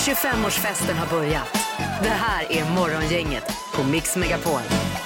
25-årsfesten har börjat. Det här är Morgongänget på Mix Megapol.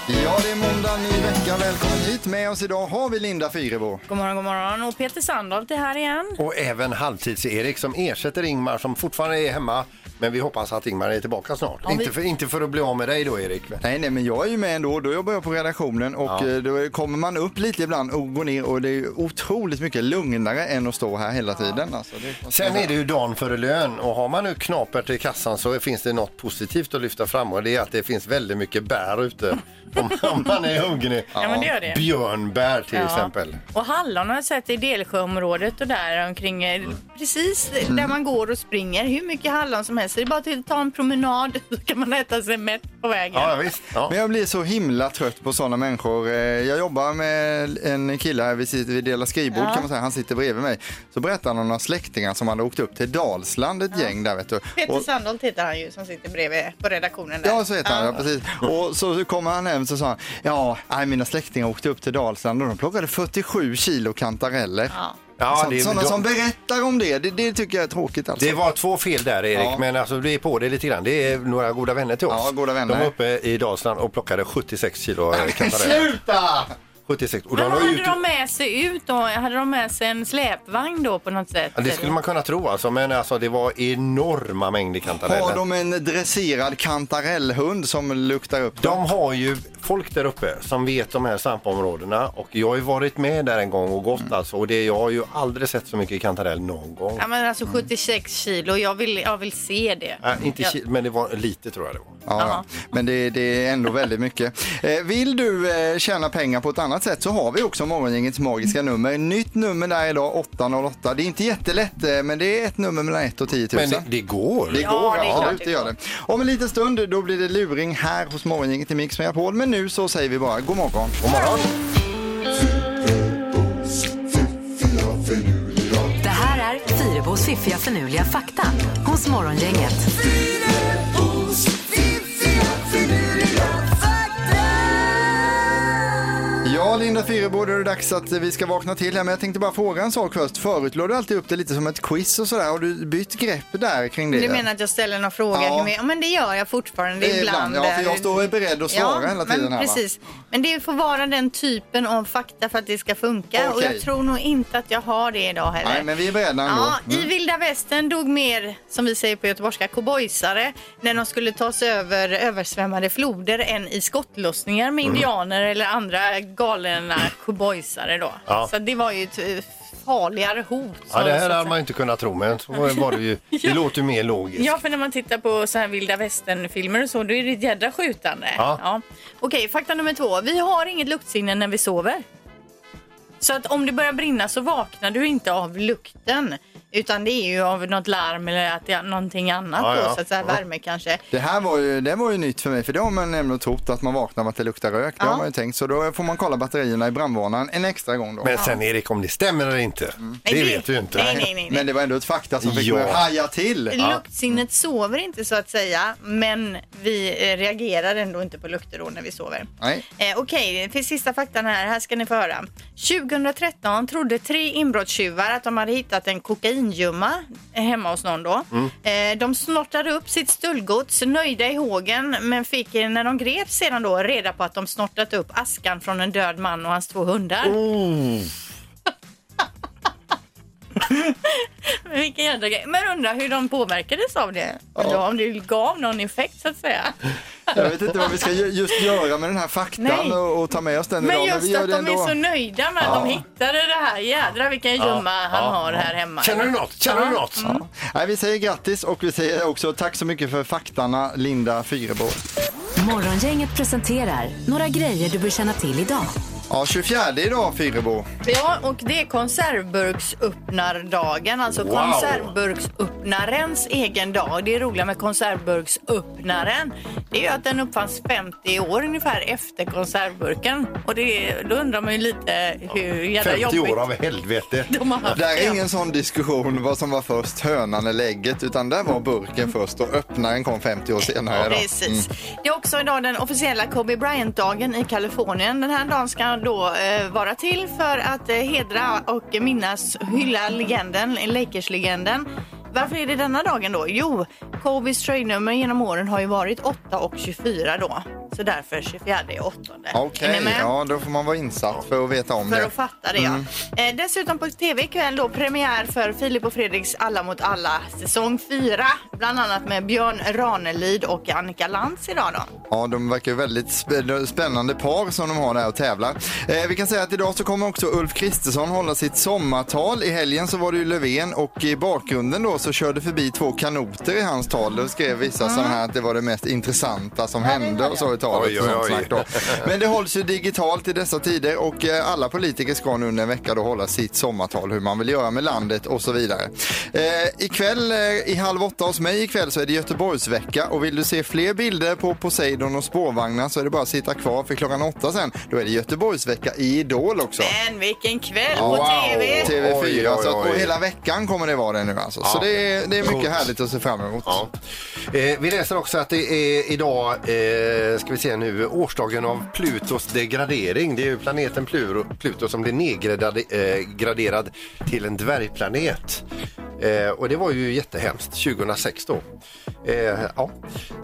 Ja, det är måndag, ny vecka. Välkommen hit. Med oss idag har vi Linda Fyrebo. God morgon, god morgon. Och Peter Sandholt är här igen. Och även halvtids-Erik som ersätter Ingmar som fortfarande är hemma. Men vi hoppas att Ingmar är tillbaka snart. Ja, vi- inte, för, inte för att bli av med dig då Erik. Nej, nej, men jag är ju med ändå. Då jobbar jag på redaktionen och Ja. eh, då kommer man upp lite ibland och går ner och det är otroligt mycket lugnare än att stå här hela tiden. Alltså, det Sen är det ju dagen före lön och har man nu knapert i kassan så finns det något positivt att lyfta fram och det är att det finns väldigt mycket bär ute om, om man är hungrig. Ja, men det gör det. Björnbär till Ja. exempel. Och hallon har jag sett i Delsjöområdet och där omkring, eh, precis Mm. där man går och springer. Hur mycket hallon som helst. Så det är bara till att ta en promenad så kan man äta sig mätt på vägen. Ja, visst. Ja. Men jag blir så himla trött på sådana människor. Eh, Jag jobbar med en kille här, vi, sitter, vi delar skrivbord Ja. kan man säga, han sitter bredvid mig. Så berättar han om några släktingar som hade åkt upp till Dalsland, ett gäng där vet du. Peter Och- Sandholt heter han ju som sitter bredvid på redaktionen där. Ja, så heter han, ja, precis. Och så kommer han hem så sa han, ja, nej, mina släktingar åkte upp till Dalsland och de plockade 47 kilo kantareller. Ja. Ja, det, sådana de- som berättar om det, det, det tycker jag är tråkigt alltså. Det var två fel där Erik, Ja. men alltså, du är på det lite grann. Det är några goda vänner till oss. Ja, goda vänner. De var uppe i Dalsland och plockade 76 kilo eh, kantareller. Sluta! 76. Och Men de vad var hade de med sig ut då? Hade de med sig en släpvagn då på något sätt? Ja, det skulle man kunna tro alltså, men alltså, det var enorma mängder kantareller. Har de en dresserad kantarellhund som luktar upp dem? De har ju folk där uppe som vet de här svampområdena och jag har ju varit med där en gång och gått alltså och det, jag har ju aldrig sett så mycket kantarell någon gång. Ja men alltså 76 kilo, jag vill, jag vill se det. Äh, inte Ja. ki- men det var lite tror jag det var. Ja, Jaha. ja. men det, det är ändå väldigt mycket. Eh, vill du eh, tjäna pengar på ett annat sätt så har vi också Morgongängets magiska nummer. Nytt nummer där idag, 808. Det är inte jättelätt, eh, men det är ett nummer mellan 1 och 10 000. Men det, det går. Det Ja, går, det är klart absolut, det det gör det. Om en liten stund då blir det luring här hos Morgongänget i Mix Megapol. Men nu så säger vi bara god morgon. God morgon. Det här är Fyrabos fiffiga förnuliga fakta hos Morgongänget. Ja, Linda Fyrebo, då är det dags att vi ska vakna till här. Men jag tänkte bara fråga en sak först. Förut låg du alltid upp det lite som ett quiz och sådär. Har du bytt grepp där kring det? Du menar att jag ställer någon fråga? Ja. Ja, men det gör jag fortfarande ibland. ibland, ja, för jag står och är beredd att svara ja, hela tiden men här, va? Precis. Men det får vara den typen av fakta för att det ska funka. Och Okej. jag tror nog inte att jag har det idag heller. Nej, men vi är beredda ändå. Ja, I vilda västern dog mer, som vi säger på göteborgska, cowboysare när de skulle ta sig över översvämmade floder än i skottlossningar med Mm. indianer eller andra galna cowboysare då. Ja. Så det var ju ett eh, farligare hot. Ja, det här hade man ju inte kunnat tro, men så var det ju. Det låter ju mer logiskt. Ja, för när man tittar på så här vilda västern-filmer och så, då är det ett jädra skjutande. Ja. Okej, fakta nummer två. Vi har inget luktsinne när vi sover. Så att om det börjar brinna så vaknar du inte av lukten. Utan det är ju av något larm eller att det är någonting annat Ja, då, ja. så att Ja. värme kanske. Det här var ju, det var ju nytt för mig, för det har man nämligen trott att man vaknar av att det luktar rök. Det Ja. har man ju tänkt, så då får man kolla batterierna i brandvarnaren en extra gång då. Men sen Erik, om det stämmer eller inte, Nej, det vet du ju inte. Nej, nej, nej. nej. Men det var ändå ett fakta som fick Ja. mig att haja till. Luktsinnet sover inte så att säga, men vi eh, reagerar ändå inte på lukter då när vi sover. Nej. Eh, Okej, för sista faktan här, här ska ni få höra. 2013 trodde tre inbrottstjuvar att de hade hittat en kokaingjumma eh, hemma hos någon då. Eh, de snortade upp sitt stöldgods, nöjda i hågen, men fick eh, när de greps sedan då reda på att de snortat upp askan från en död man och hans två hundar. Men Vilken jädra grej. Men undrar hur de påverkades av det. Eller om det gav någon effekt så att säga. Jag vet inte vad vi ska ju- just göra med den här faktan och, och ta med oss den Men idag. just vi gör att de är ändå. så nöjda med att de hittade det här. Jädrar vilken gömma han har här hemma. Känner du något? Känner du Ja. något? Ja. Nej, vi säger grattis och vi säger också tack så mycket för faktarna Linda Fyrebo. Morgongänget presenterar några grejer du bör känna till idag. Ja, 24 idag Fyrebo. Ja, och det är konservburksöppnardagen, alltså Wow. konservburksöppnarens egen dag. Det är roliga med konservburksöppnaren. Det är att den uppfanns 50 år ungefär efter konservburken. Och det, då undrar man ju lite hur jävla 50 jobbigt år av helvete. de har haft Det är ingen sån diskussion vad som var först, hönan eller ägget, utan där var burken först och öppnaren kom 50 år senare. Då. Precis. Det är också idag den officiella Kobe Bryant-dagen i Kalifornien. Den här dagen ska då eh, vara till för att eh, hedra och minnas, hylla legenden, Lakers-legenden. Varför är det denna dagen då? Jo, Jacobis tröjnummer genom åren har ju varit 8 och 24 då. Så därför 24 är 8. Okej, med? ja då får man vara insatt för att veta om För det. att fatta det, ja. Eh, dessutom på tv ikväll då premiär för Filip och Fredriks Alla mot alla säsong 4. Bland annat med Björn Ranelid och Annika Lantz idag då. Ja, de verkar ju väldigt spä- spännande par som de har där och tävlar. Eh, vi kan säga att idag så kommer också Ulf Kristersson hålla sitt sommartal. I helgen så var det ju Löfven och i bakgrunden då så körde förbi två kanoter i hans tal. Då skrev vissa sådana här att det var det mest intressanta som hände och så i talet. Oj, och oj, sånt oj. Men det hålls ju digitalt i dessa tider och eh, alla politiker ska nu under en vecka då hålla sitt sommartal, hur man vill göra med landet och så vidare. Eh, ikväll eh, i halv åtta hos mig ikväll så är det Göteborgsvecka och vill du se fler bilder på Poseidon och spårvagnar så är det bara att sitta kvar för klockan åtta sen. Då är det Göteborgsvecka i Idol också. Men vilken kväll på tv! TV4, Oj, oj, Så att, oj. och hela veckan kommer det vara det nu alltså. Så Ja. det är, det är mycket härligt att se fram emot. Ja. Eh, vi läser också att det är idag, eh, ska vi se nu, årsdagen av Plutos degradering. Det är ju planeten Pluto, Pluto som blir nedgraderad eh, till en dvärgplanet. Eh, och det var ju jättehemskt 2006 då. Eh, ja,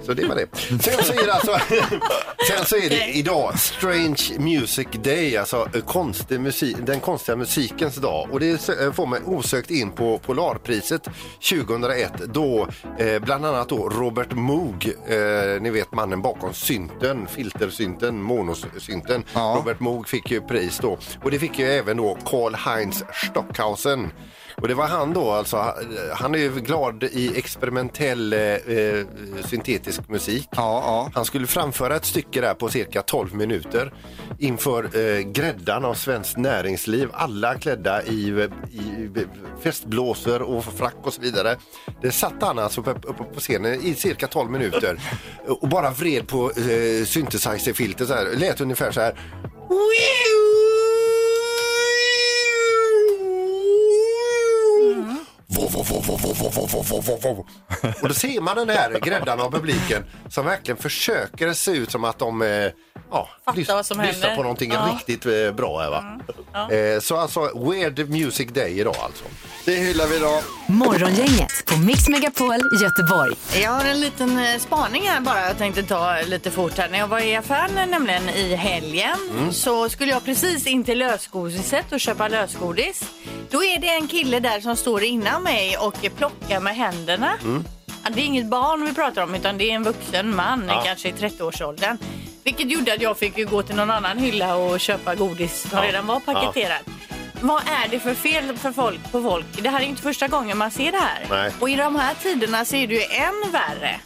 så det var det. Sen så är det alltså, sen så är det idag Strange Music Day, alltså eh, konstig musik, den konstiga musikens dag. Och det eh, får mig osökt in på Polarpriset 2001 då eh, bland annat då Robert Moog, eh, ni vet mannen bakom synten, filtersynten, monosynten. Ja. Robert Moog fick ju pris då. Och det fick ju även då Karl-Heinz Stockhausen. Och det var han då, alltså, han är ju glad i experimentell eh, eh, syntetisk musik. Ja, ja. Han skulle framföra ett stycke där på cirka 12 minuter inför eh, gräddan av svenskt näringsliv. Alla klädda i, i festblåsor och frack och så vidare. Det satt han alltså uppe på scenen i cirka 12 minuter och bara vred på eh, synthesizer-filter så här. Lät ungefär så här. Vo, Och då ser man den här gräddan av publiken som verkligen försöker se ut som att de eh, ja, vad som lyssnar händer. på någonting Ja. riktigt eh, bra. Här, va? Eh, så alltså Weird Music Day idag alltså. Det hyllar vi idag. Morgongänget på Mix Megapol Göteborg. Jag har en liten eh, spaning här bara jag tänkte ta lite fort här. När jag var i affären nämligen i helgen så skulle jag precis in till lösgodiset och köpa lösgodis. Då är det en kille där som står innan mig och plockar med händerna. Ja, Det är inget barn vi pratar om utan det är en vuxen man, Ja. kanske i 30-årsåldern. Vilket gjorde att jag fick gå till någon annan hylla och köpa godis som Ja. redan var paketerat. Vad är det för fel för folk på folk? Det här är inte första gången man ser det här. Nej. Och i de här tiderna så är det ju än värre.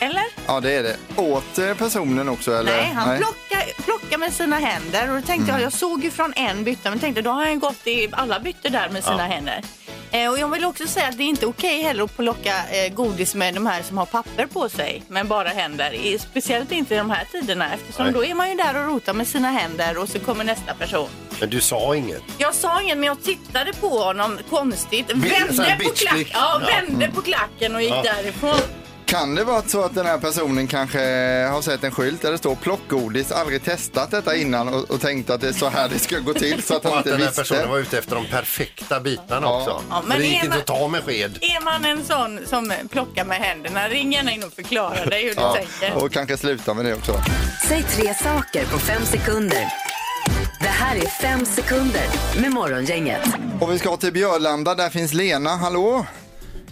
Eller? Ja, det är det. Åt eh, personen också eller? Nej, han Plockar, plockar med sina händer. Och då tänkte jag, jag såg ju från en bytta, men tänkte då har han gått i alla bytter där med sina händer. Eh, och jag vill också säga att det är inte okej heller att plocka eh, godis med de här som har papper på sig, med bara händer. I, speciellt inte i de här tiderna, eftersom Nej. då är man ju där och rotar med sina händer och så kommer nästa person. Men du sa inget. Jag sa inget, men jag tittade på honom konstigt, vände på, klack, ja, Ja. vände på klacken och gick Ja. därifrån. Kan det vara så att den här personen kanske har sett en skylt där det står plockgodis, aldrig testat detta innan och, och tänkt att det är så här det ska gå till så att han Och att inte den här visste? personen var ute efter de perfekta bitarna Ja. också. Ja, men det gick inte man- att ta med sked. Är man en sån som plockar med händerna, ring gärna in och förklara dig hur du Ja, tänker. och kanske sluta med det också. Säg tre saker på fem sekunder. Det här är fem sekunder med Morgongänget. Och vi ska till Björlanda, där finns Lena, hallå?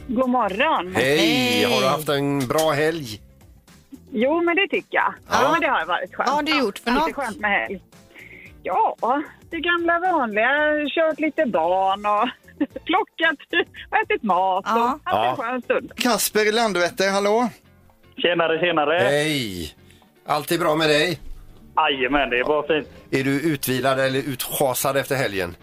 God morgon. Hej! Hej. Har du haft en bra helg? Jo, men det tycker jag. Ja, Ja. men det har varit skönt. Vad har du gjort för Alltid något? skönt med helg. Ja, det gamla vanliga. Kört lite barn och plockat och ätit mat och Ja. haft Ja. en skön stund. Kasper i Landvetter, hallå? Tjenare, tjenare. Hej! Allt är bra med dig? Jajamän, det är bara fint. Är du utvilad eller utschasad efter helgen?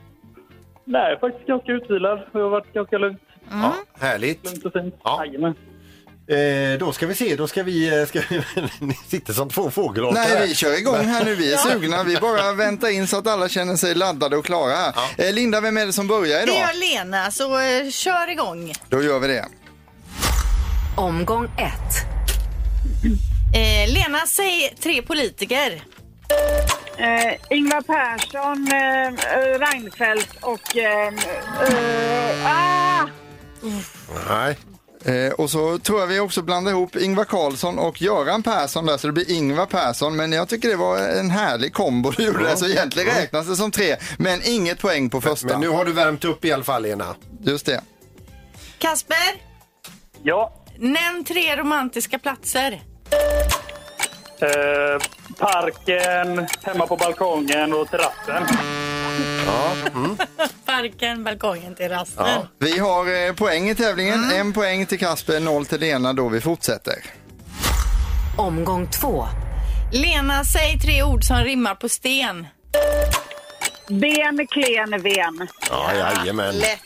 Nej, faktiskt ganska utvilad. Det har varit ganska lugnt, Ja, härligt. lugnt och fint. Ja. Jajamän. Eh, då ska vi se, då ska vi... eh, Ska, ni sitter som två fågelholkar Nej, vi kör igång här nu, vi är sugna. Vi bara väntar in så att alla känner sig laddade och klara här. Eh, Linda, vem är det som börjar Det idag? gör Lena, så eh, kör igång. Då gör vi det. Omgång ett. Eh, Lena, säg tre politiker. Eh, Ingvar Persson, eh, eh, Reinfeldt och... Eh, eh, ah, Nej. Eh, och så tror jag vi också blandar ihop Ingvar Carlsson och Göran Persson där så det blir Ingvar Persson. Men jag tycker det var en härlig kombo du gjorde där, så egentligen räknas det som tre. Men inget poäng på första. Men nu har du värmt upp i alla fall, Lena. Just det. Kasper, Ja. nämn tre romantiska platser. Eh, parken, hemma på balkongen och terrassen. Parken, balkongen, terrassen. Ja. Vi har eh, poäng i tävlingen. En poäng till Kasper, noll till Lena då vi fortsätter. Omgång två. Lena, säg tre ord som rimmar på sten. Ben, klen, ven. Ja, jajamän. Lätt.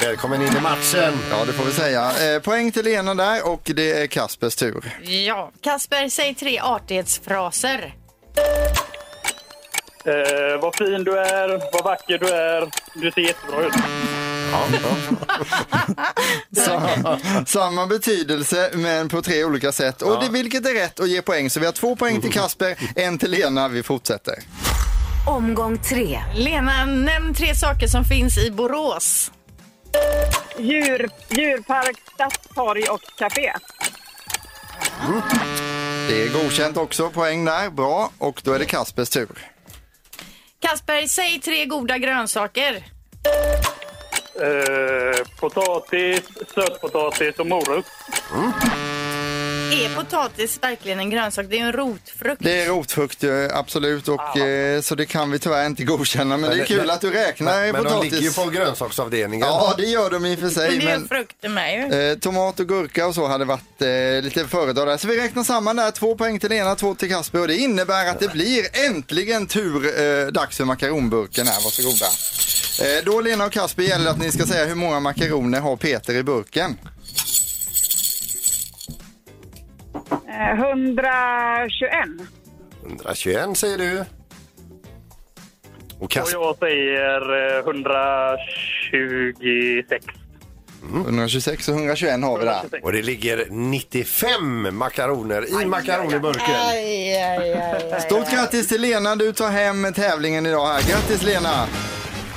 Välkommen in i matchen. Ja, det får vi säga. Eh, poäng till Lena där och det är Kaspers tur. Ja. Kasper, säg tre artighetsfraser. Eh, vad fin du är, vad vacker du är. Du ser jättebra ut. Samma, samma betydelse men på tre olika sätt. Och det, vilket är rätt att ge poäng. Så vi har två poäng till Kasper, en till Lena. Vi fortsätter. Omgång tre. Lena, nämn tre saker som finns i Borås. Djur, djurpark, stadstorg och café. Det är godkänt också, poäng där. Bra, och då är det Kaspers tur. Kasper, säg tre goda grönsaker. Eh, potatis, sötpotatis och morot. Är potatis verkligen en grönsak? Det är ju en rotfrukt. Det är rotfrukt, eh, absolut, och, eh, så det kan vi tyvärr inte godkänna. Men, det är Men- kul men- att du räknar Men, men de potatis. ligger ju på grönsaksavdelningen. Ja, det gör de i och för Men sig. det är Men, frukter med ju. eh, tomat och gurka och så hade varit eh, lite föredrag där. Så vi räknar samman där. Två poäng till Lena, två till Kasper. Och det innebär att det blir äntligen tur eh, dags för makaronburken här. Varsågoda. Eh, då Lena och Kasper gäller att ni ska säga hur många makaroner har Peter i burken. Eh, 121. 121 säger du. Och Och jag säger eh, 126. 126 och 121 har vi där. och det ligger 95 makaroner i makaronburken. Aj, aj, aj, aj. Stort grattis till Lena, du tar hem tävlingen idag här. Grattis Lena!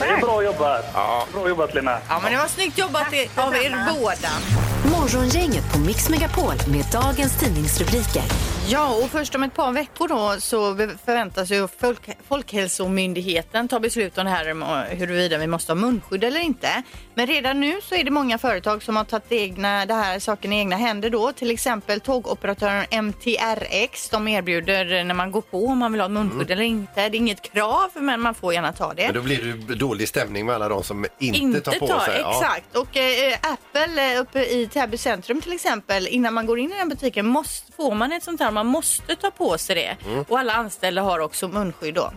Det är bra jobbat. Bra jobbat Lena. Ja, men det var snyggt jobbat i- av er båda. Morgongänget på Mix Megapol med dagens tidningsrubriker. Ja, och först om ett par veckor då så förväntas ju Folk Folkhälsomyndigheten ta beslut om det här om huruvida vi måste ha munskydd eller inte. Men redan nu så är det många företag som har tagit egna, det här saken i egna händer då. Till exempel tågoperatören MTRX. De erbjuder när man går på om man vill ha munskydd eller inte. Det är inget krav men man får gärna ta det. Men då blir det dålig stämning med alla de som inte, tar på sig. Ja. Exakt. Och eh, Apple eh, uppe i Täby centrum till exempel, innan man går in i den butiken måste, får man ett sånt här, man måste ta på sig det. Mm. Och alla anställda har också munskydd då.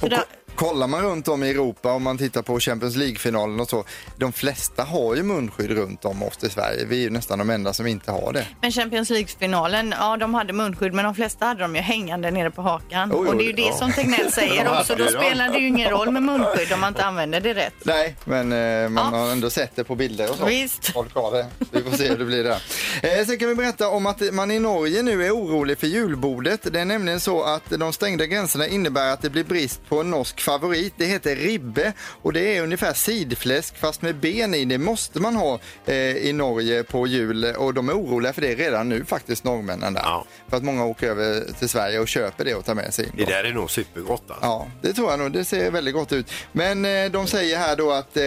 Så Och kollar man runt om i Europa om man tittar på Champions League-finalen och så. De flesta har ju munskydd runt om oss i Sverige. Vi är ju nästan de enda som inte har det. men Champions League-finalen, ja de hade munskydd men de flesta hade de ju hängande nere på hakan. Oj, och det är ju det ja. som Tegnell säger också, då spelar det ju ingen roll med munskydd om man inte använder det rätt. Nej, men eh, man Ja. har ändå sett det på bilder och så. Visst. Folk har det. Vi får se hur det blir där. Eh, sen kan vi berätta om att man i Norge nu är orolig för julbordet. Det är nämligen så att de stängda gränserna innebär att det blir brist på en norsk favorit. Det heter ribbe och det är ungefär sidfläsk fast med ben i. Det måste man ha eh, i Norge på jul och de är oroliga för det redan nu faktiskt, norrmännen där. Ja. För att många åker över till Sverige och köper det och tar med sig in. Det där är nog supergott. Alltså. Ja, det tror jag nog. Det ser väldigt gott ut. Men eh, de säger här då att eh,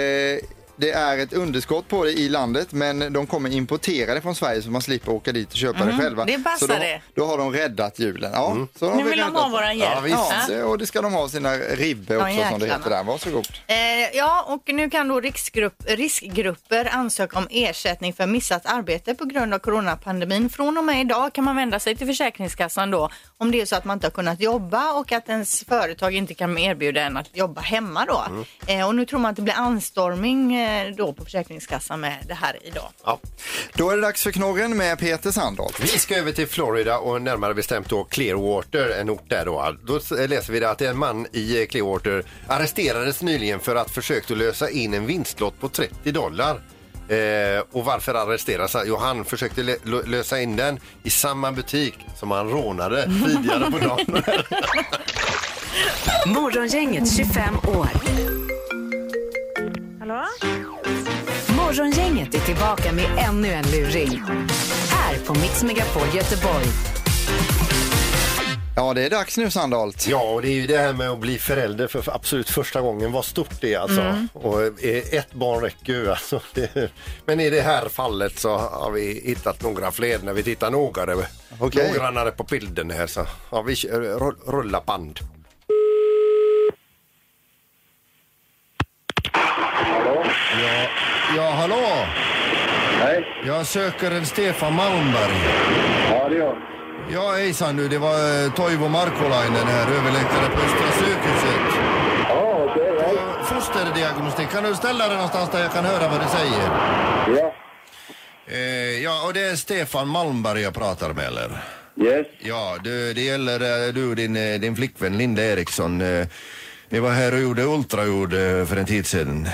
det är ett underskott på det i landet men de kommer importera det från Sverige så man slipper åka dit och köpa det själva. det passar så då, det. då har de räddat julen. Ja, så de Nu vill de ha våran hjälp. Ja, visst. Ja. Och det ska de ha sina ribbe också som det heter där. Varsågod. Eh, ja, och nu kan då riskgrupp, riskgrupper ansöka om ersättning för missat arbete på grund av coronapandemin. Från och med idag kan man vända sig till Försäkringskassan då om det är så att man inte har kunnat jobba och att ens företag inte kan erbjuda en att jobba hemma då. Eh, och nu tror man att det blir anstormning eh, då på Försäkringskassan med det här idag. Ja. Då är det dags för knorren med Peter Sandholt. Vi ska över till Florida och närmare bestämt då Clearwater, en ort där då. Då läser vi det att en man i Clearwater arresterades nyligen för att försökt att lösa in en vinstlott på 30 dollar. Eh, och varför arresteras han? Jo, han försökte lö- lö- lösa in den i samma butik som han rånade tidigare på dagen. Morgongänget 25 år. Hallå? Tillbaka med ännu en luring. Här på Mix Megapol Göteborg. Ja, det är dags nu Sandholt. Ja, och det är ju det här med att bli förälder för absolut första gången. Vad stort det är alltså. Och eh, ett barn räcker ju alltså. Det, men i det här fallet så har vi hittat några fler när vi tittar noggrannare, Okej. noggrannare på bilden här. Så ja, vi rullar band. Ja, ja, hallå! Hej. Jag söker en Stefan Malmberg. Ja, det jag. Ja, hejsan du. Det var eh, Toivo Markolainen här, överläkare på Östra sjukhuset. Ja, okej. ja. Fosterdiagnostik. Kan du ställa dig någonstans där jag kan höra vad du säger? Ja. Eh, ja, och det är Stefan Malmberg jag pratar med, eller? Yes. Ja, du, det gäller eh, du din, eh, din flickvän Linda Eriksson. Ni var här och gjorde ultraljud för en tid sedan.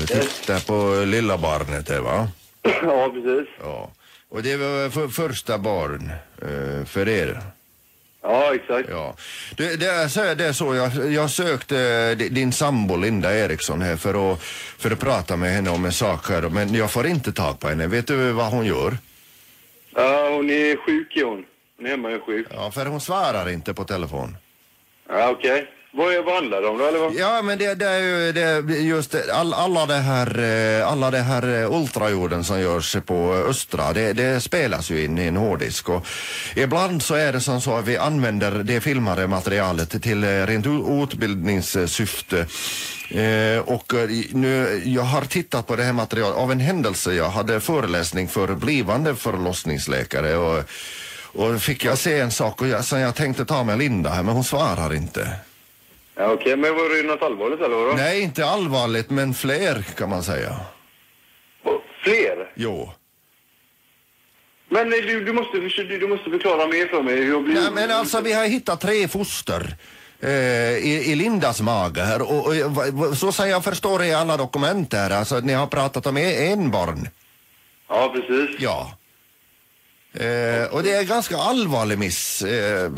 Eh, Titta på lilla barnet där, va? Ja, precis. Ja. Och det var för, första barn eh, för er. Ja, exakt. Ja. Det, det, är så, det är så, jag, jag sökte di- din sambo Linda Eriksson här för att, för att prata med henne om en sak här, men jag får inte tag på henne. Vet du vad hon gör? Ja, hon är sjuk, hon. Hon är hemma och är sjuk. Ja, för hon svarar inte på telefon. Ja, okej. Vad, vad handlar det om då, eller vad? Ja, men det, det är ju det, just all, alla det här, eh, alla det här ultrajorden ultraljuden som görs på Östra, det, det spelas ju in i en hårddisk och ibland så är det som så att vi använder det filmade materialet till eh, rent utbildningssyfte. Eh, och nu, jag har tittat på det här materialet av en händelse. Jag hade föreläsning för blivande förlossningsläkare och, och fick jag se en sak och jag, som jag tänkte ta med Linda här, men hon svarar inte. Ja, okej. Men var det något allvarligt, eller vadå? Nej, inte allvarligt, men fler kan man säga. Och Fler? Jo. Men nej, du, du, måste, du, du måste förklara mer för mig. Hur jag blir... Nej, men alltså vi har hittat tre foster eh, i, i Lindas mage här och, och va- va- så som jag förstår i alla dokument här, alltså ni har pratat om e- en barn. Ja, precis. Ja. Eh, och det är ganska allvarlig miss eh,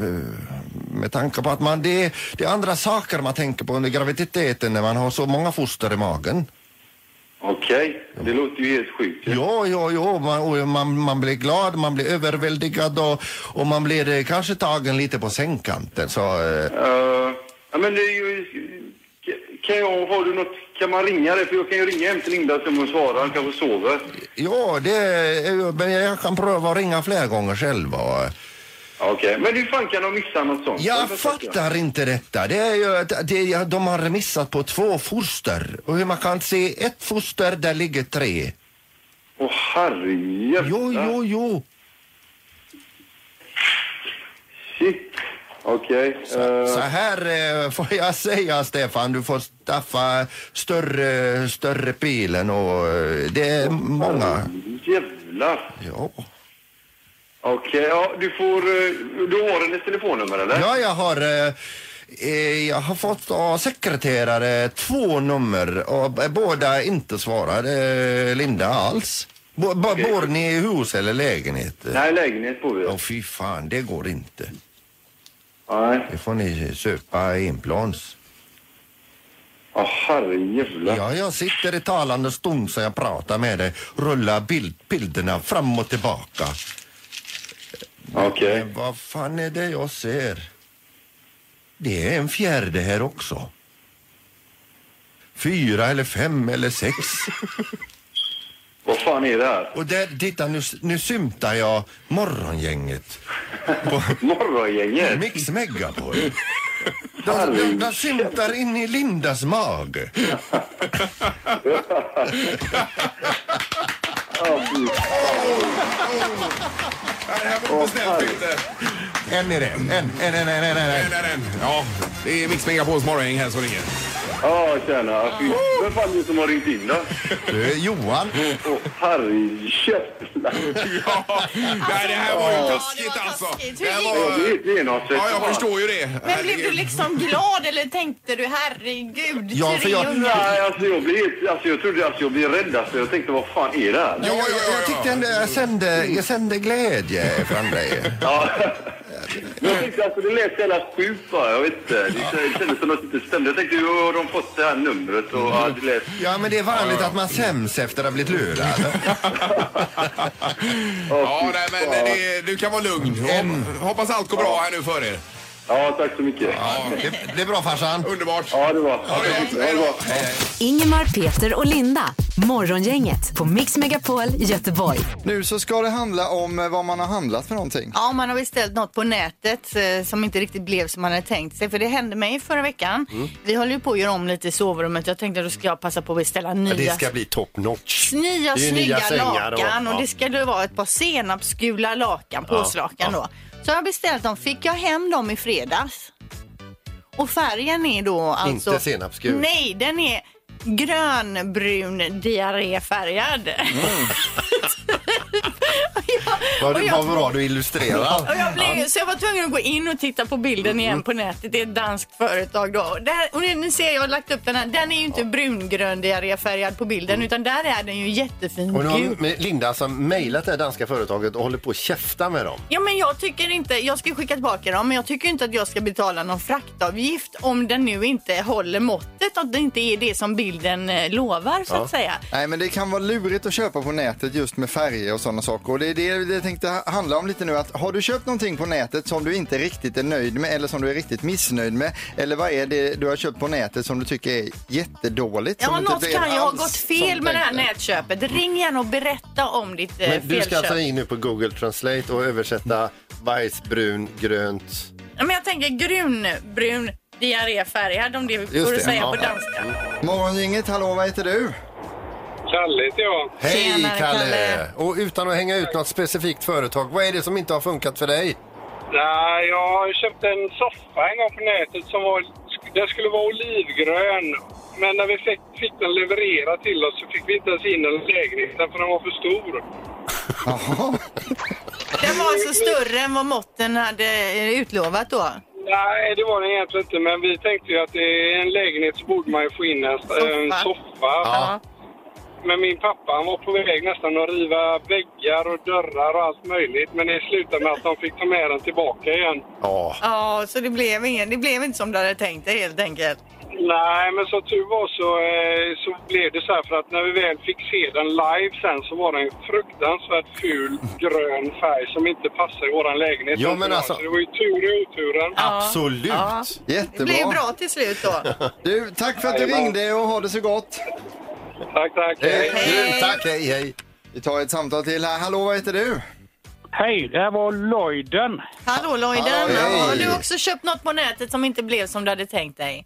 med tanke på att man, det, det är andra saker man tänker på under graviditeten när man har så många foster i magen. Okej. Det låter ju helt sjukt. ju. Jo, jo, jo, man, man, man blir glad, man blir överväldigad och, och man blir eh, kanske tagen lite på sängkanten. Så, eh, ja, men det är ju... Kan, jag, har du något, kan man ringa dig? För jag kan ju ringa hem till Linda som hon svarar. Hon kanske sover. ja, det är men jag kan pröva att ringa flera gånger själv. Och, Okej. Men hur fan kan de missa något sånt? jag Vad fattar inte detta. Det är ju, det, de har missat på två foster och hur man kan se ett foster, där ligger tre. Åh, herrejävlar. Jo, jo, jo. Shit. Okej. eh, Så här eh, får jag säga Stefan, du får skaffa större, större pilen och eh, det är många. Jävlar. Ja. Okej, ja, du får... eh, Du har hennes telefonnummer, eller? Ja, jag har, eh, eh, jag har fått av sekreterare två nummer och b- båda inte svarar eh, Linda alls. Bo, Okej. Bor ni i hus eller lägenhet? Nej, lägenhet bor vi Åh i. fy fan, det går inte. Nej. Det får ni köpa enplans. Åh, herrejävlar. Ja, jag sitter i talande stund så jag pratar med dig. Rullar bild, bilderna fram och tillbaka. Okej. Men vad fan är det jag ser? Det är en fjärde här också. Fyra eller fem eller sex. Vad fan är det här? Och där, titta nu, nu symtar jag morgongänget på Morgongänget? Mix Megapol. De, de, de symtar in i Lindas mage. Det här var snällt Peter. En är det. En, en, en, en, en, en. Den är den. Ja, det är Mix Megapols morgongäng här som ringer. Ja, tjena. Vem fan är det som har ringt in då? Du, Johan. Åh, herrejävlar. Ja, nej, det här var ju Ja, taskigt det var alltså. taskigt. Det här gick Ja, var... det är ett genomsnitt. Ja, jag förstår ju det. Men blev du liksom glad eller tänkte du herregud, Ja, för jag-? Nej, alltså jag blev helt... Alltså jag trodde... Alltså jag blev rädd alltså. Jag tänkte, vad fan är det här? Ja, ja, Jag, jag ja, tyckte ja. ändå jag sände, jag sände glädje från dig. Ja. Jag tänkte alltså det lät så jävla sjukt bara. Jag vet inte. Det kändes som något inte stämde. Jag tänkte hur har de fått det här numret? Och, ja, det lät... Ja, men det är vanligt att man säms efter att ha blivit lurad. Ja, nej, men det, du kan vara lugn. Hop- Hoppas allt går bra här nu för er. Ja, tack så mycket. Det, det är bra farsan. Underbart. Ja, det var. Ha det. Hej då. Ingemar, Peter och Linda. Morgongänget på Mix Megapol Göteborg. Nu så ska det handla om eh, vad man har handlat för någonting. Ja, man har beställt något på nätet eh, som inte riktigt blev som man hade tänkt sig. För det hände mig förra veckan. Mm. Vi håller ju på att göra om lite i sovrummet. Jag tänkte att då ska jag passa på att beställa nya, Det ska bli top notch. nya Det är ju snygga nya sängar och- lakan. Och, ja. det ska då vara ett par senapsgula lakan, påslakan då. Så jag har beställt dem. Fick jag hem dem i fredags. Och färgen är då alltså... Inte senapsgul. Nej, den är grönbrun diarréfärgad. Vad, och jag- vad bra du illustrerar. Jag blev, Så jag var tvungen att gå in och titta på bilden igen på nätet. Det är ett danskt företag då. Där, och ni ser, jag har lagt upp den här. Den är ju inte brungrön diarréfärgad på bilden utan där är den ju jättefin Och nu har Linda som mejlat det här danska företaget och håller på att käfta med dem. Ja men jag tycker inte, jag ska skicka tillbaka dem men jag tycker inte att jag ska betala någon fraktavgift om den nu inte håller måttet och det inte är det som bilden eh, lovar så att säga. Nej, men det kan vara lurigt att köpa på nätet just med färger och sådana saker. Och det är det jag tänkte ha- handla om lite nu. Att har du köpt någonting på nätet som du inte riktigt är nöjd med eller som du är riktigt missnöjd med? Eller vad är det du har köpt på nätet som du tycker är jättedåligt? Ja, något blev kan ju ha gått fel med det här nätköpet. Ring gärna och berätta om ditt eh, Men du ska felköp. alltså in nu på Google Translate och översätta bajsbrun, grönt. Ja, men jag tänker grunbrun diarréfärgad om det går Just att det, säga ja. på danska. Morgongänget, hallå vad heter du? Kalle heter jag. Hej Tjenare, Kalle! Kalle. Och utan att hänga ut något specifikt företag, vad är det som inte har funkat för dig? Nej, jag köpte en soffa en gång på nätet som var... Den skulle vara olivgrön. Men när vi fick, fick den levererad till oss så fick vi inte ens in den i lägenheten för den var för stor. Den var alltså större än vad måtten hade eh, utlovat då. Nej, det var den egentligen inte. Men vi tänkte ju att det är en lägenhet så borde man ju få in en, en Soffa. soffa. Ja. Men min pappa han var på väg nästan att riva väggar och dörrar och allt möjligt. Men det slutade med att de fick ta med den tillbaka igen. Ja, Ja, så det blev, ingen, det blev inte som du hade tänkt dig helt enkelt. Nej, men som tur var så, eh, så blev det så här för att när vi väl fick se den live sen så var det en fruktansvärt ful grön färg som inte passade i våran lägenhet. Ja, men alltså- Så det var ju tur i oturen. absolut. Ja. Det Jättebra. blev bra till slut då. Du, tack för att du ringde och ha det så gott. Tack, tack. Hej, Hej. tack, hej, hej. Vi tar ett samtal till här. Hallå, vad heter du? Hej, det här var Lloyden. Hallå Lloyden, Hej. har du också köpt något på nätet som inte blev som du hade tänkt dig?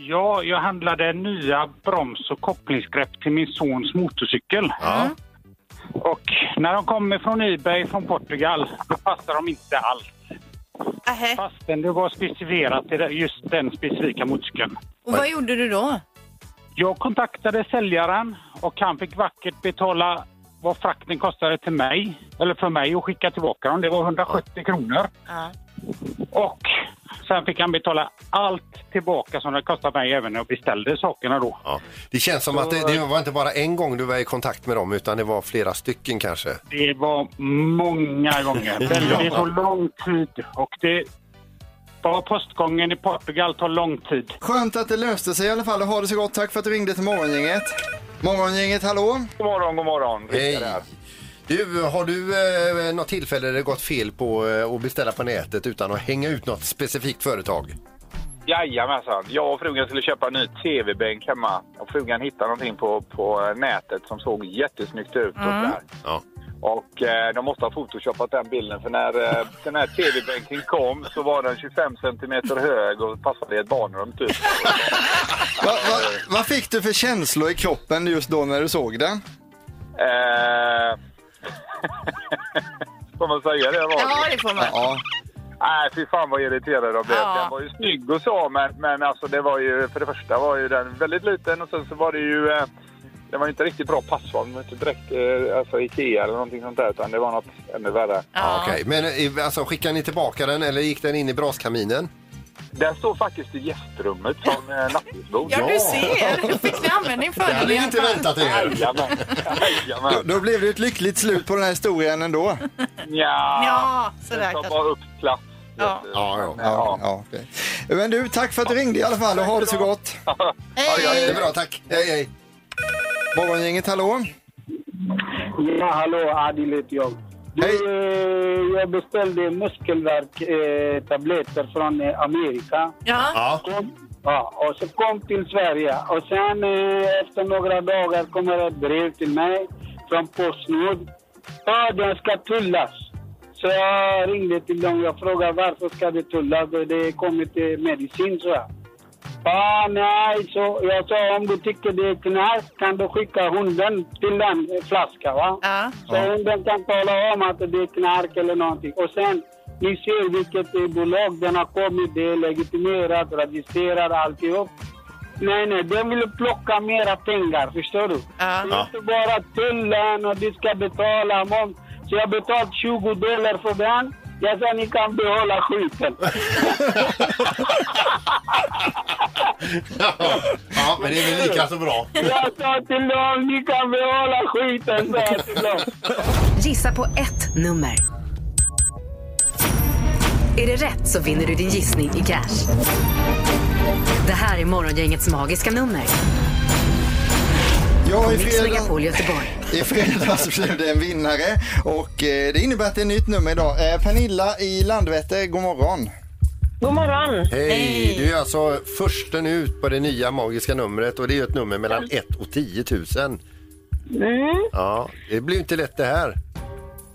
Ja, jag handlade nya broms och kopplingsgrepp till min sons motorcykel. Ja. Och när de kommer från Ebay från Portugal, då passar de inte alls. Ähä. Fastän det var specificerat till just den specifika motorcykeln. Och vad gjorde du då? Jag kontaktade säljaren och han fick vackert betala vad frakten kostade till mig, eller för mig att skicka tillbaka dem. Det var 170 kronor. Ja. Och sen fick han betala allt tillbaka som det kostade mig även när jag beställde sakerna då. Ja. Det känns som att det, det var inte bara en gång du var i kontakt med dem utan det var flera stycken kanske. Det var många gånger. Det tog lång tid och det var postgången i Portugal tar lång tid. Skönt att det löste sig i alla fall och ha det så gott. Tack för att du ringde till Morgongänget. Morgongänget, hallå? God morgon, god morgon. Hej. Du, har du eh, något tillfälle där det gått fel på eh, att beställa på nätet utan att hänga ut något specifikt företag? Jajamensan. Jag och frugan skulle köpa en ny tv-bänk hemma. Och frugan hittade någonting på, på nätet som såg jättesnyggt ut. Och, sådär. Ja. och eh, de måste ha photoshopat den bilden. För när eh, den här tv-bänken kom så var den 25 centimeter hög och passade i ett barnrum typ. Va, va, vad fick du för känslor i kroppen just då när du såg den? Eh... Får man säga det? Var Ja, det får man. Ja, Nej, fy fan vad irriterad jag blev. Ja. Den var ju snygg och så, men, men alltså det var ju, för det första var ju den väldigt liten och sen så var det ju, eh, det var ju inte riktigt bra passform. Det var inte direkt eh, alltså Ikea eller någonting sånt där, utan det var något ännu värre. Ja. Okej, men eh, alltså, skickade ni tillbaka den eller gick den in i braskaminen? Den står faktiskt i gästrummet som eh, nattduksbord. Ja, du ser. Fick ni användning för Det hade ni inte väntat er. Jajamän. då, Jajamän. då blev det ett lyckligt slut på den här historien ändå. Ja, Ja, sådär den tar kanske. bara upp plats Ja. Ja, ja. Ja, ja, okej. Men du, tack för att du ringde i alla fall och ha det så gott. Det är bra, tack. Hej, hej. Morgongänget, hallå? Ja, hallå, Adil heter jag. Du, Hej. eh, Jag beställde muskelvärk-tabletter eh, tabletter från eh, Amerika. Ja. Ja. Kom, ja, och så kom till Sverige. Och sen eh, efter några dagar kommer ett brev till mig från Postnord. Ja, den ska tullas. Så jag ringde till dem. Jag frågade varför ska det tullas? Och Det kommer till medicin, så jag. Ja, nej, så jag sa om du tycker det är knark kan du skicka hunden till den flaskan, va? Ja. Så hunden kan tala om att det är knark eller någonting. Och sen, ni ser vilket eh, bolag den har kommit. Det är legitimerat, registrerat, alltihop. Nej, nej, de vill plocka mera pengar, förstår du? Ja. Det är inte bara tullen och de ska betala moms. Så jag har betalat 20 dollar för den. Jag sa ni kan behålla skiten. Ja, men det är väl lika så bra. Jag sa till dem, ni kan behålla skiten, sa jag till dem. Gissa på ett nummer. Är det rätt så vinner du din gissning i cash. Det här är Morgongängets magiska nummer. Ja, i Göteborg. i fredags blev det en vinnare och eh, det innebär att det är ett nytt nummer idag. Eh, Pernilla i Landvetter, god morgon. God morgon. Hej! Du är alltså försten ut på det nya magiska numret och det är ett nummer mellan 1 och 10 000. Mm. Ja, det blir inte lätt det här.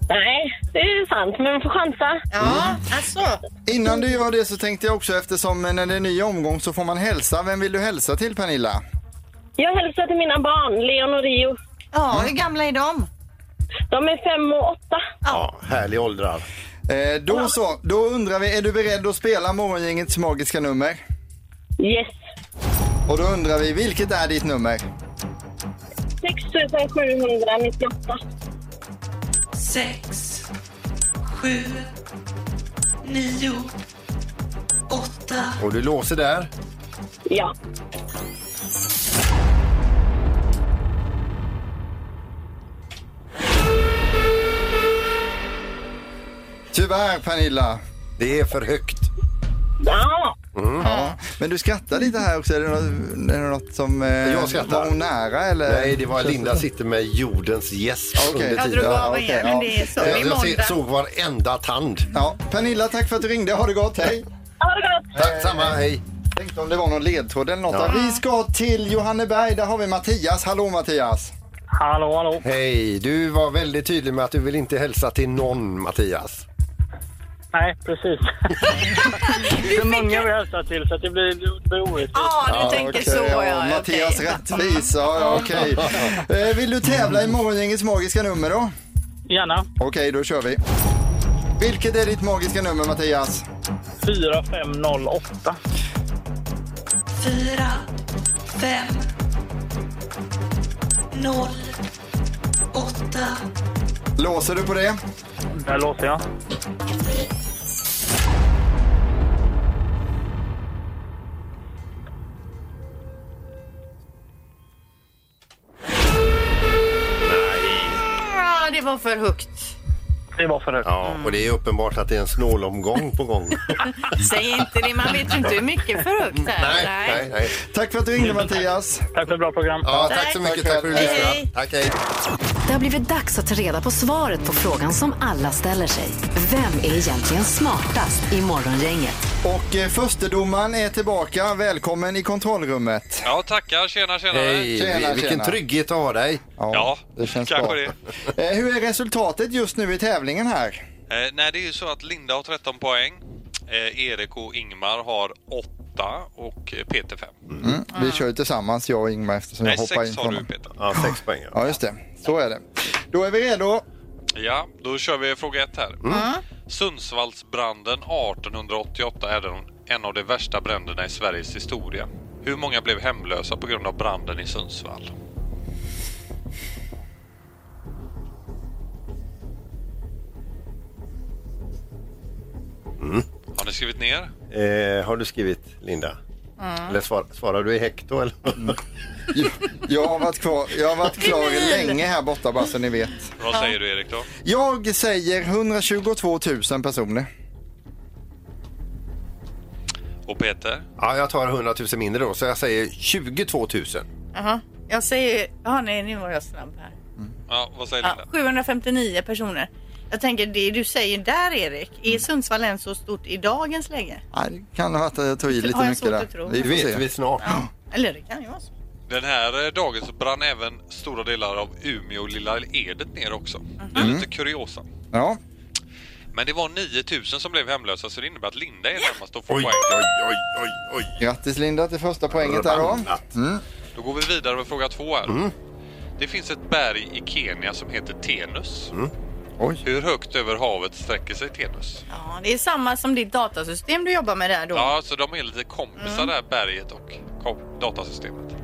Nej, det är sant, men vi får chansa. Ja, alltså. Innan du gör det så tänkte jag också eftersom när det är ny omgång så får man hälsa. Vem vill du hälsa till Pernilla? Jag hälsar till mina barn, Leon och Rio. Ja, hur gamla är de? De är fem och åtta. Ja, härlig åldrar. Eh, då så, då undrar vi, är du beredd att spela Morgongängets magiska nummer? Yes. Och då undrar vi, vilket är ditt nummer? 6798. sex, sju, nio, åtta. Och du låser där. Ja. Tyvärr Pernilla. Det är för högt. Ja. Ja. Men du skrattar lite här också. Är det något, är det något som... Eh, Jag skrattar. Var hon nära eller? Nej, det var Linda sitter med jordens gäsp Okej. under Jag drog Ja, av okej, igen, ja. men det är så. Det Jag, är jag se- måndag. såg varenda tand. Ja, Pernilla, tack för att du ringde. Ha det gott, hej. Ha det gott. Tack samma, hej. Tänkte om det var någon ledtråd eller något. Ja. Vi ska till Johanneberg. Där har vi Mattias. Hallå Mattias. Hallå, hallå. Hej, du var väldigt tydlig med att du vill inte hälsa till någon, Mattias. Nej, precis. det är många vi hälsar till så att det blir, det blir orättvist. Ja, du tänker okej, så ja, ja. Mattias okej. rättvis. Ja, ja, okej. Eh, Vill du tävla i Morgongängets magiska nummer då? Gärna. Okej, då kör vi. Vilket är ditt magiska nummer Mattias? 4508. fyra, fem, noll, åtta. Låser du på det? Där låser jag. Var för högt. Det var för högt. Ja, och det är uppenbart att det är en snålomgång på gång. Säg inte det, man vet ju inte hur mycket för högt här. nej, nej, nej. Tack för att du ringde Mattias. Tack för ett bra program. Ja, tack så mycket. Tack för att du lyssnade. Tack, hej. Det har blivit dags att ta reda på svaret på frågan som alla ställer sig. Vem är egentligen smartast i Morgongänget? Och eh, förstedomaren är tillbaka. Välkommen i kontrollrummet. Ja, tackar. Tjena, tjena. Hej, Tjena, vilken tjena. trygghet att ha dig. Ja, det känns kanske bra. det. Eh, Hur är resultatet just nu i tävlingen här? Eh, nej, det är ju så att Linda har 13 poäng. Eh, Erik och Ingmar har 8 och eh, Peter 5. Mm. Vi kör ju tillsammans, jag och Ingmar, eftersom Nej, jag hoppar 6 in har från du dem. Peter. Ja, sex poäng. ja. Ja, just det. Så är det. Då är vi redo. Ja, då kör vi fråga ett här. Mm. Sundsvallsbranden 1888 är den, en av de värsta bränderna i Sveriges historia. Hur många blev hemlösa på grund av branden i Sundsvall? Har ni skrivit ner? Eh, har du skrivit, Linda? Eller svar, svarar du i hekto? Eller? Jag, jag har varit kvar, jag har varit klar länge här borta bara så ni vet. Vad säger du Erik då? Jag säger 122 000 personer. Och Peter? Ja, jag tar 100 000 mindre då, så jag säger 22 000. Jaha. Jag säger... Ja, nej, nu var jag snabb här. Ja, vad säger Ja, Linda? 759 personer. Jag tänker det du säger där Erik, är Sundsvall än så stort i dagens läge? Ja, det kan ha varit att jag tog i lite mycket där. får vet vi snart. Ja. Eller det kan ju vara så. Den här eh, dagen så brann även stora delar av Umeå och Lilla Edet ner också. Det är lite kuriosa. Ja, Men det var 9000 som blev hemlösa så det innebär att Linda är närmast att få Oj, poäng. oj, oj, oj, oj. grattis Linda till första poänget där då. Mm. Då går vi vidare med fråga två här. Det finns ett berg i Kenya som heter Tenus. Oj. Hur högt över havet sträcker sig Tenus? Ja, det är samma som ditt datasystem du jobbar med där då. Ja, så de är lite kompisar där, berget och datasystemet.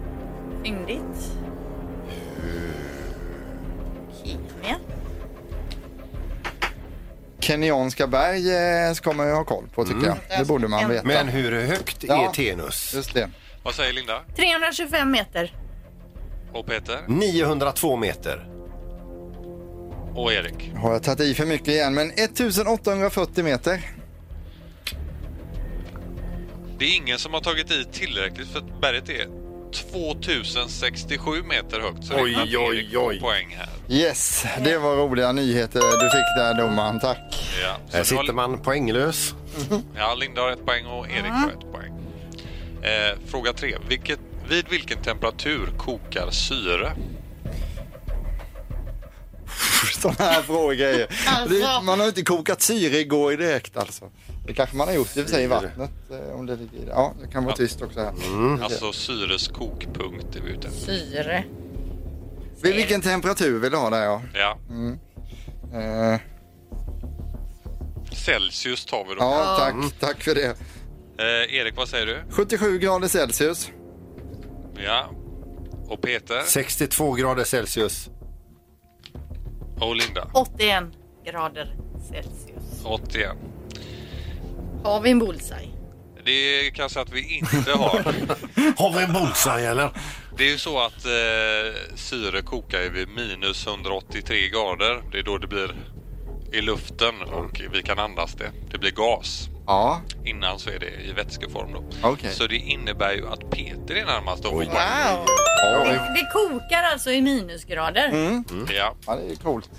Fyndigt. Kenya. Kenyanska berg eh, ska man ju ha koll på tycker jag. Det borde man veta. Men hur högt Ja. är Tenus? Just det. Vad säger Linda? 325 meter. Och Peter? 902 meter. Och Erik? Har jag tagit i för mycket igen, men 1840 meter. Det är ingen som har tagit i tillräckligt för att berget är 2067 meter högt. Så det Oj, oj, får oj. poäng här. Yes, det var roliga nyheter du fick där domaren. Tack. Ja, så Här nu har- sitter man poänglös. Ja, Linda har ett poäng och Erik har ett poäng. Eh, fråga tre. Vilket, vid vilken temperatur kokar syre? Sådana här frågor. Alltså. Det- Man har inte kokat syre igår direkt alltså. Det kanske man har gjort i och för sig i vattnet. eh, Om det ligger i det. Ja, det kan vara tyst också här. Alltså syres kokpunkt är vi ute efter. Syre. Vid vilken temperatur vill du ha där ja? Ja. Eh, Celsius tar vi då. ja, tack. Tack för det. Eh, Erik, vad säger du? 77 grader Celsius. Ja. Och Peter? 62 grader Celsius. Och Linda? 81 grader Celsius. 81. Har vi en bullseye? Det är kanske att vi inte har. Har vi en bullseye eller? Det är ju så att eh, syre kokar ju vid minus 183 grader. Det är då det blir i luften och vi kan andas det. Det blir gas. Ja, Innan så är det i vätskeform då. Okej. Så det innebär ju att Peter är närmast poäng. Wow! Det, det kokar alltså i minusgrader. Ja. ja det är coolt.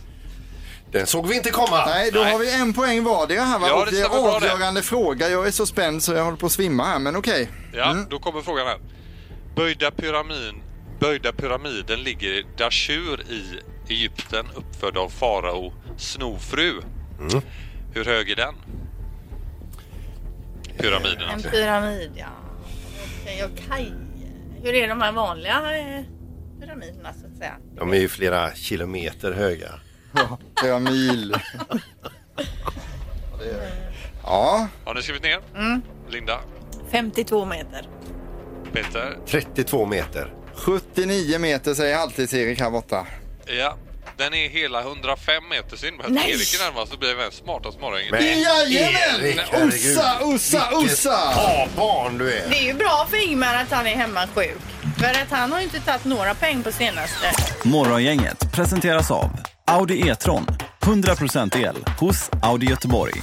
Den såg vi inte komma. Nej, då Nej. har vi en poäng vardera här va? Ja, det det är avgörande fråga. Jag är så spänd så jag håller på att svimma här, men okej. Ja, då kommer frågan här. Böjda, pyramid, böjda pyramiden ligger i Dashur i Egypten uppförd av farao Snofru. Hur hög är den? Pyramiden En pyramid, ja. Okej, okej. Hur är de här vanliga eh, pyramiderna så att säga? De är ju flera kilometer höga. Ja, flera mil. Ja, Har ni skrivit ner? Linda? 52 meter. Peter? 32 meter. 79 meter säger Halvtids-Erik här borta. Ja. Den är hela 105 meter innebär att Nej! Erik är närmast och blir även smartast morgongänget. Men Jajamän! Ossa, ossa, ossa! barn du är. Det är ju bra för Ingmar att han är hemma sjuk. För att han har inte tagit några poäng på senaste. Morgongänget presenteras av Audi E-tron. 100% el hos Audi Göteborg.